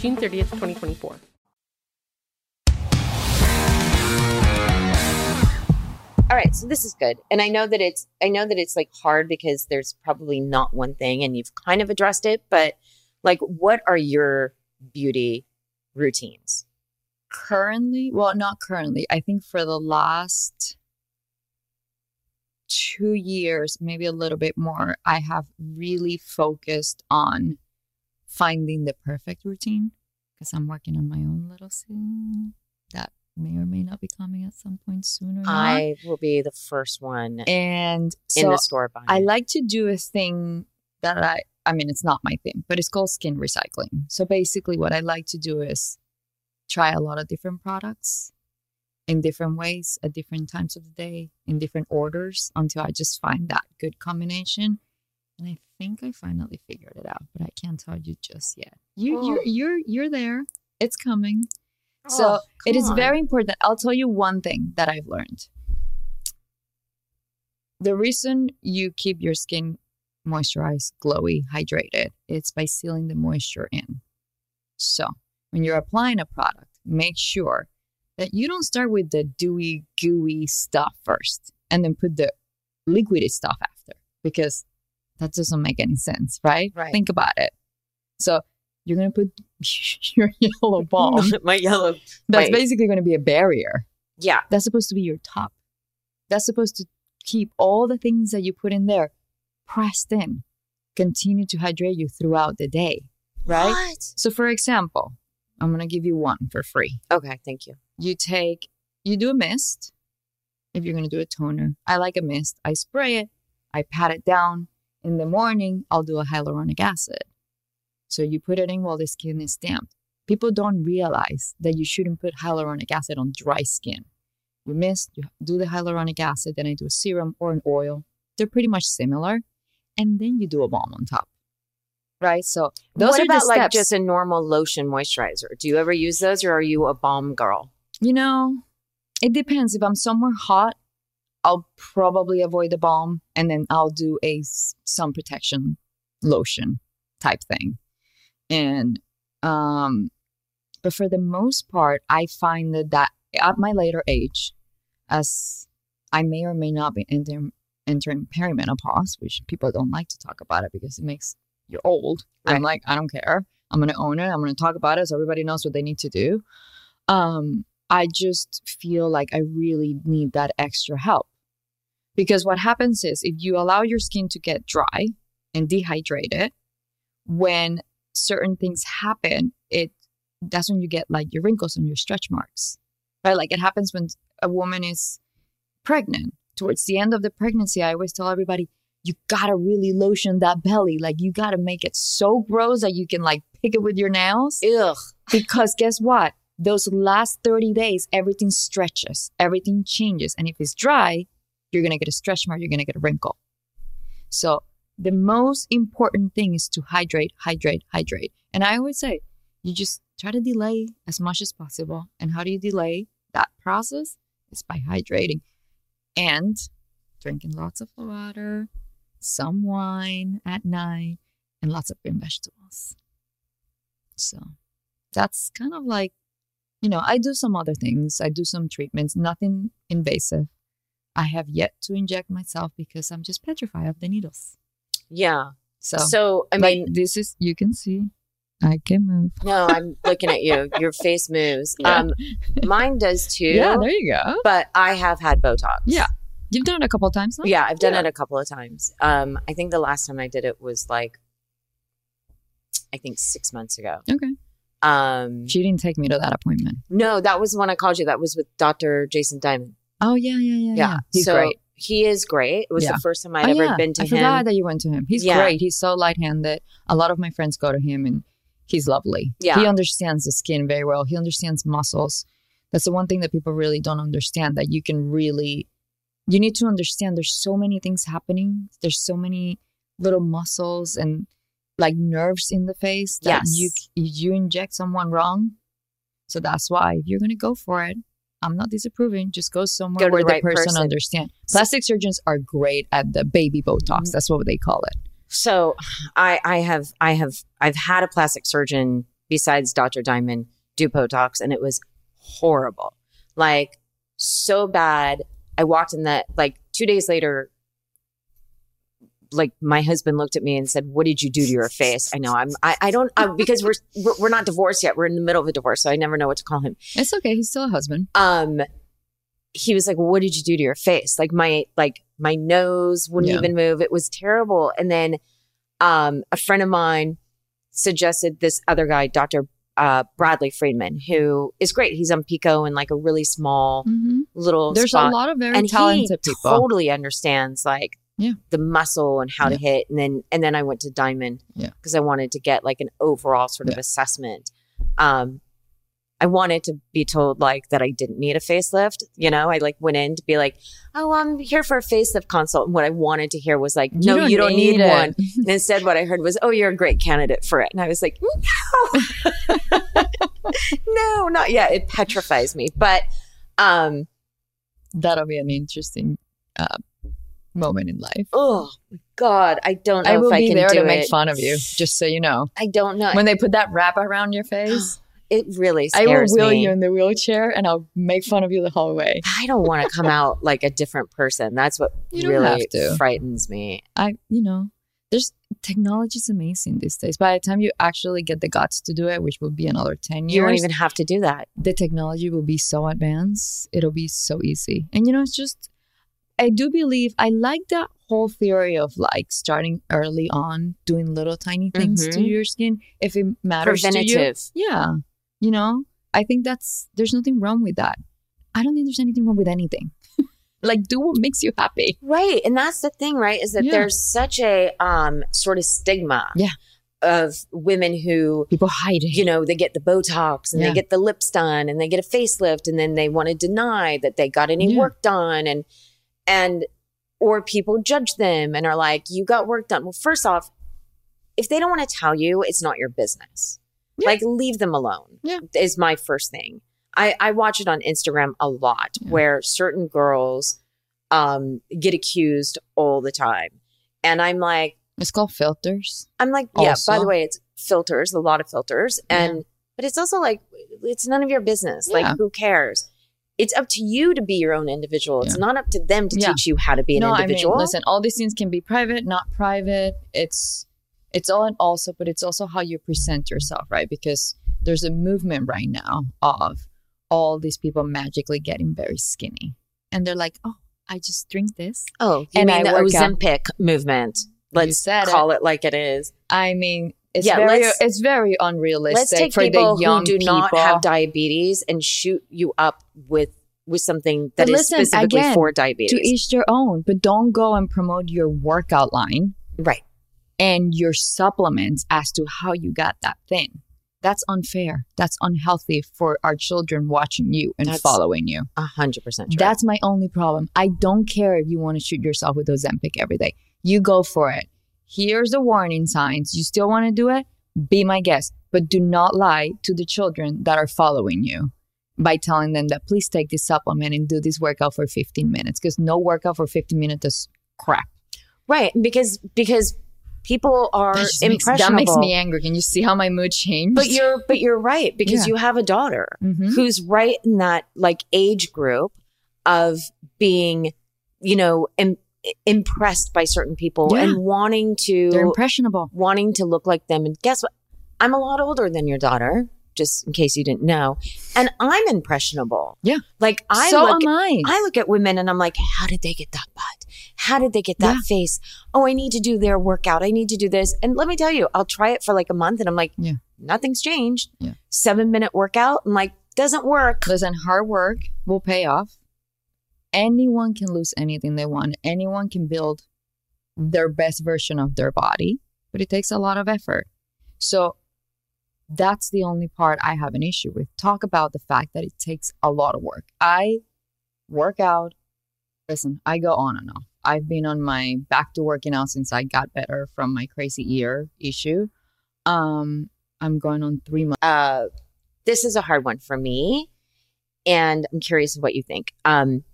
June 30th, 2024. All right, so this is good. And I know that it's I know that it's like hard because there's probably not one thing and you've kind of addressed it, but like what are your beauty routines? Currently, well, not currently. I think for the last two years, maybe a little bit more, I have really focused on finding the perfect routine because I'm working on my own little scene that may or may not be coming at some point soon or not. I will be the first one and in so the store buying. I like to do a thing that I I mean it's not my thing, but it's called skin recycling. So basically what I like to do is try a lot of different products in different ways at different times of the day in different orders until I just find that good combination. And I think I finally figured it out, but I can't tell you just yet. You Oh. you're you're you're there. It's coming. So Oh, it come is on. very important. I'll tell you one thing that I've learned. The reason you keep your skin moisturized, glowy, hydrated, it's by sealing the moisture in. So when you're applying a product, make sure that you don't start with the dewy, gooey stuff first and then put the liquidy stuff after because that doesn't make any sense, right? Right. Think about it. So you're going to put your yellow ball. my yellow. that's Right. basically going to be a barrier. Yeah. That's supposed to be your top. That's supposed to keep all the things that you put in there pressed in, continue to hydrate you throughout the day, right? What? So, for example, I'm going to give you one for free. Okay, thank you. You take, you do a mist. If you're going to do a toner, I like a mist. I spray it, I pat it down. In the morning, I'll do a hyaluronic acid. So you put it in while the skin is damp. People don't realize that you shouldn't put hyaluronic acid on dry skin. You mist, you do the hyaluronic acid, then I do a serum or an oil. They're pretty much similar. And then you do a balm on top. Right? So those what are about like just a normal lotion moisturizer? Do you ever use those, or are you a balm girl? You know, it depends. If I'm somewhere hot, I'll probably avoid the balm and then I'll do a sun protection lotion type thing. And um but for the most part, I find that, that at my later age, as I may or may not be entering entering perimenopause, which people don't like to talk about it because it makes you old. I'm like, I don't care. I'm gonna own it. I'm gonna talk about it so everybody knows what they need to do. Um, I just feel like I really need that extra help. Because what happens is if you allow your skin to get dry and dehydrated, when certain things happen, it that's when you get like your wrinkles and your stretch marks. Right? Like it happens when a woman is pregnant. Towards the end of the pregnancy, I always tell everybody, you gotta really lotion that belly. Like you gotta make it so gross that you can like pick it with your nails. Ugh. Because guess what? Those last 30 days, everything stretches, everything changes. And if it's dry, you're going to get a stretch mark, you're going to get a wrinkle. So the most important thing is to hydrate, hydrate, hydrate. And I always say, you just try to delay as much as possible. And how do you delay that process? Is by hydrating and drinking lots of water, some wine at night, and lots of green vegetables. So that's kind of like, you know, I do some other things. I do some treatments, nothing invasive. I have yet to inject myself because I'm just petrified of the needles. Yeah. So, So I like, mean, this is, you can see, I can move. no, I'm looking at you. Your face moves. Yeah. Um, mine does too. Yeah, there you go. But I have had Botox. Yeah. You've done it a couple of times, huh? Yeah, I've done Yeah. it a couple of times. Um, I think the last time I did it was like, I think six months ago. Okay. Um, She didn't take me to that appointment. no, that was when I called you. That was with Dr. Jason Diamond. Oh, yeah, yeah, yeah. Yeah. He's so great. He is great. It was Yeah. the first time I'd Oh, ever yeah. been to I him. forgot that you went to him. He's Yeah. great. He's so light-handed. A lot of my friends go to him, and he's lovely. Yeah. he understands the skin very well. He understands muscles. That's the one thing that people really don't understand. That you can really, you need to understand. There's so many things happening. There's so many little muscles and like nerves in the face that Yes. you you inject someone wrong. So that's why if you're gonna go for it, I'm not disapproving. Just go somewhere Go where the the, right person, person. understands. Plastic surgeons are great at the baby mm-hmm. Botox. That's what they call it. So I, I have, I have, I've had a plastic surgeon besides Dr. Diamond do Botox, and it was horrible, like so bad. I walked in that like two days later. Like my husband looked at me and said, "What did you do to your face?" I know I'm. I, I don't uh, because we're we're not divorced yet. We're in the middle of a divorce, so I never know what to call him. It's okay. He's still a husband. um he was like what did you do to your face like my like my nose wouldn't Yeah. even move it was terrible and then um a friend of mine suggested this other guy dr uh bradley friedman who is great he's on pico in like a really small little There's spot. a lot of very and talented he people. totally understands like Yeah. the muscle and how to hit and then and then i went to diamond Yeah. because i wanted to get like an overall sort of assessment um I wanted to be told like that I didn't need a facelift. You know, I like went in to be like, oh, I'm here for a facelift consult. And what I wanted to hear was like, You no, don't you don't need need, one. and instead, what I heard was, oh, you're a great candidate for it. And I was like, no, no, not yet. It petrifies me. But um, That'll be an interesting uh, moment in life. oh God, I don't know I will if I be can there do to it. make fun of you, just so you know. I don't know. When they put that wrap around your face, it really I will scares wheel me. you in the wheelchair and I'll make fun of you the whole way. I don't want to come out like a different person. That's what You really frightens me. I, you know, there's technology is amazing these days. By the time you actually get the guts to do it, which will be another 10 years, You won't even have to do that. the technology will be so advanced. It'll be so easy. And, you know, it's just, I do believe, I like that whole theory of like starting early on, doing little tiny things to Mhm. your skin if it matters to you. Yeah. You know, I think that's, there's nothing wrong with that. I don't think there's anything wrong with anything. like, do what makes you happy. Right. And that's the thing, right? Is that Yeah. there's such a um sort of stigma Yeah. of women who People hide it. you know, they get the Botox and Yeah. they get the lips done and they get a facelift and then they want to deny that they got any Yeah. work done and and or people judge them and are like, you got work done. Well, first off, if they don't want to tell you, it's not your business. Yeah. Like leave them alone. Yeah. Is my first thing. I, I watch it on Instagram a lot Yeah. where certain girls um get accused all the time. And I'm like, It's called filters. I'm like, yeah, by the way, it's filters, a lot of filters. And but it's also like it's none of your business. Like who cares? It's up to you to be your own individual. It's Yeah. not up to them to Yeah. teach you how to be an no, individual. I mean, listen, all these things can be private, not private. It's it's all and also, but it's also how you present yourself, right? Because there's a movement right now of all these people magically getting very skinny, and they're like, "Oh, I just drink this." oh, you and mean I the out. Ozempic movement. Let's call it. like it is. I mean, it's Yeah, very it's very unrealistic Let's take for people the young who do people. not have diabetes and shoot you up with with something that But is listen, specifically again, for diabetes. to each their own, but don't go and promote your workout line right. and your supplements as to how you got that thing. That's unfair. That's unhealthy for our children watching you and That's following you. A hundred percent. That's my only problem. I don't care if you want to shoot yourself with Ozempic every day. You go for it. Here's the warning signs. You still want to do it? Be my guest, but do not lie to the children that are following you by telling them that please take this supplement and do this workout for 15 minutes because no workout for 15 minutes is crap. Right, because because people are That just makes, that makes me angry. Can you see how my mood changed? But you're but you're right because Yeah. you have a daughter Mhm. who's right in that like age group of being, you know, im- impressed by certain people Yeah. and wanting to They're impressionable. wanting to look like them. And guess what? I'm a lot older than your daughter, just in case you didn't know, and I'm impressionable. Yeah. Like I so look, am I. I look at women and I'm like, how did they get that butt? How did they get that Yeah. face? Oh, I need to do their workout. I need to do this. And let me tell you, I'll try it for like a month and I'm like, Yeah. nothing's changed. Yeah. Seven minute workout. I'm like, doesn't work. Listen, hard work will pay off. Anyone can lose anything they want. Anyone can build their best version of their body, but it takes a lot of effort. So that's the only part I have an issue with. Talk about the fact that it takes a lot of work. I work out. Listen, I go on and off. I've been on my back to working out since I got better from my crazy ear issue. Um, I'm going on three months. Uh, this is a hard one for me. And I'm curious of what you think. Um,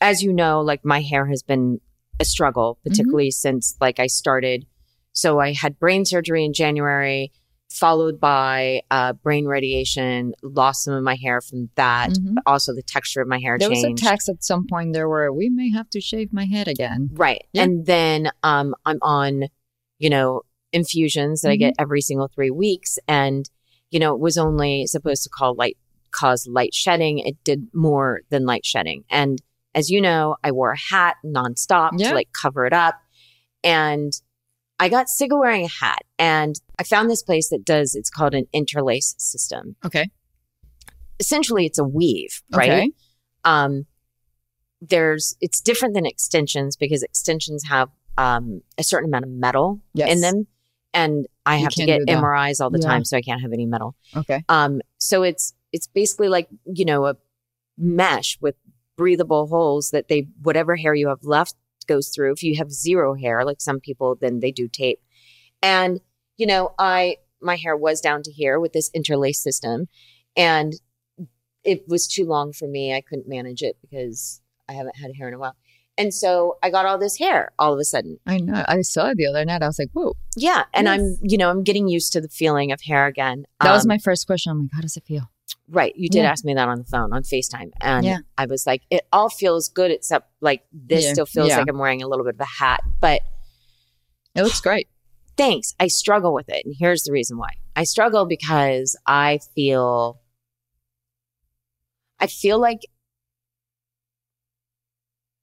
as you know, like my hair has been a struggle, particularly since like I started. So I had brain surgery in January, followed by uh, brain radiation, lost some of my hair from that, Mhm. but also the texture of my hair There changed. was a text at some point there where we may have to shave my head again. Right. Yeah. And then um, I'm on, you know, infusions that I get Mm-hmm. every single three weeks. And, you know, it was only supposed to call light cause light shedding. It did more than light shedding. And as you know, I wore a hat nonstop Yeah. to like cover it up. And I got sick of wearing a hat. And I found this place that does, it's called an interlace system. Okay. Essentially, it's a weave, right? Okay. um there's it's different than extensions because extensions have um a certain amount of metal Yes. in them and i You have to get mris all the Yeah. time so i can't have any metal Okay. um so it's it's basically like you know a mesh with breathable holes that they whatever hair you have left goes through if you have zero hair like some people then they do tape and you know i my hair was down to here with this interlace system and it was too long for me i couldn't manage it because i haven't had hair in a while and so i got all this hair all of a sudden I know. I saw it the other night. I was like, whoa. yeah and i'm you know i'm getting used to the feeling of hair again That was Um, my first question. I'm like, how does it feel? Right. You did Yeah. ask me that on the phone on FaceTime. And Yeah. I was like, it all feels good except like this Yeah. still feels like I'm wearing a little bit of a hat. But It looks great. thanks. I struggle with it. And here's the reason why. I struggle because I feel I feel like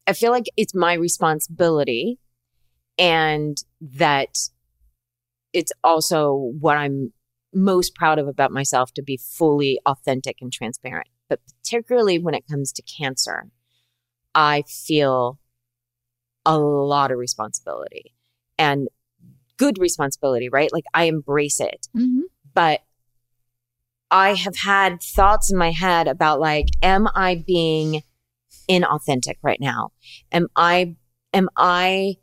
I feel like it's my responsibility and that it's also what I'm most proud of about myself to be fully authentic and transparent. But particularly when it comes to cancer, I feel a lot of responsibility and good responsibility, right? Like I embrace it. Mm-hmm. But I have had thoughts in my head about like, am I being inauthentic right now? Am I, am I,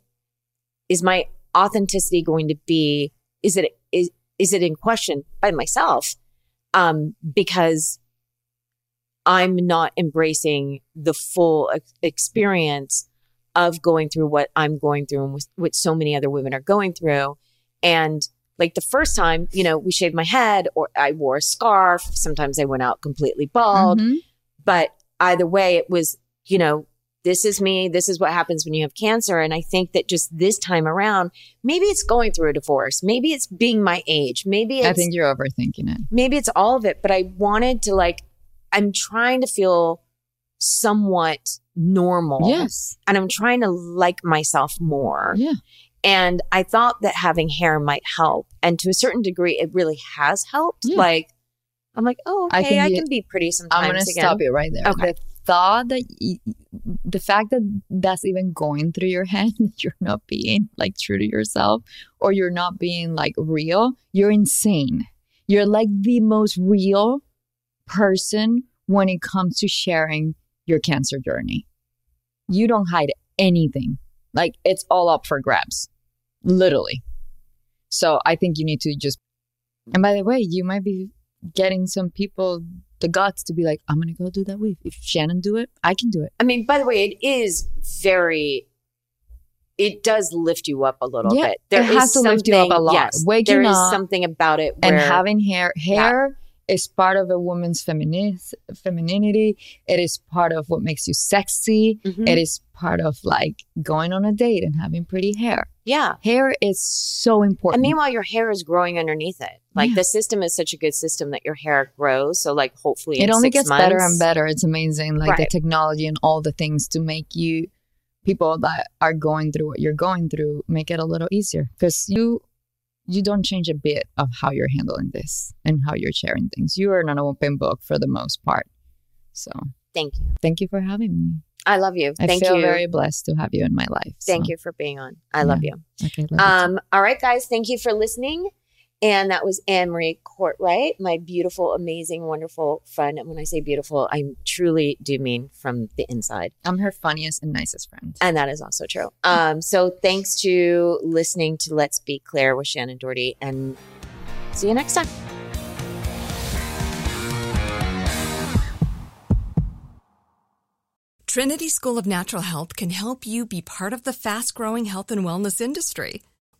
is my authenticity going to be, is it, is, it in question by myself? Um, because I'm not embracing the full ex- experience of going through what I'm going through and with, what so many other women are going through. And like the first time, you know, we shaved my head or I wore a scarf. Sometimes I went out completely bald. Mhm. But either way, it was, you know, this is me. This is what happens when you have cancer. And I think that just this time around, maybe it's going through a divorce. Maybe it's being my age. Maybe it's, I think you're overthinking it. maybe it's all of it, but I wanted to like, I'm trying to feel somewhat normal. Yes. And I'm trying to like myself more. Yeah. And I thought that having hair might help. And to a certain degree, it really has helped. Yeah. Like, I'm like, oh, I okay, think I, can be pretty sometimes I'm going to stop you right there. Okay. The that, the fact that that's even going through your head, that you're not being like true to yourself or you're not being like real, you're insane. You're like the most real person when it comes to sharing your cancer journey. You don't hide anything. Like it's all up for grabs, literally. So I think you need to just And by the way, you might be getting some people the guts to be like, I'm gonna go do that weave. If Shannen do it, I can do it. I mean, by the way, it is very. It does lift you up a little Yeah, bit. There it is has to lift you up a lot. Yes, Waking there is up something about it and having hair hair is part of a woman's femini- femininity it is part of what makes you sexy Mhm. It is part of like going on a date and having pretty hair yeah. hair is so important And meanwhile, your hair is growing underneath it. Like Yeah. the system is such a good system that your hair grows. So, like, hopefully, it only gets better and better it's amazing like the technology and all the things to make you people that are going through what you're going through make it a little easier because you you don't change a bit of how you're handling this and how you're sharing things you are an open book for the most part so Thank you. thank you for having me I love you. I Thank feel you. very blessed to have you in my life. Thank so. you for being on. I love you. Okay, love you. Um, all right, guys. Thank you for listening. And that was Anne Marie Kortright, my beautiful, amazing, wonderful friend. And when I say beautiful, I truly do mean from the inside. I'm her funniest and nicest friend. And that is also true. Um, so thanks to listening to Let's Be Clear with Shannen Doherty. And see you next time. Trinity School of Natural Health can help you be part of the fast growing health and wellness industry.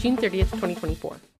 June 30th, 2024.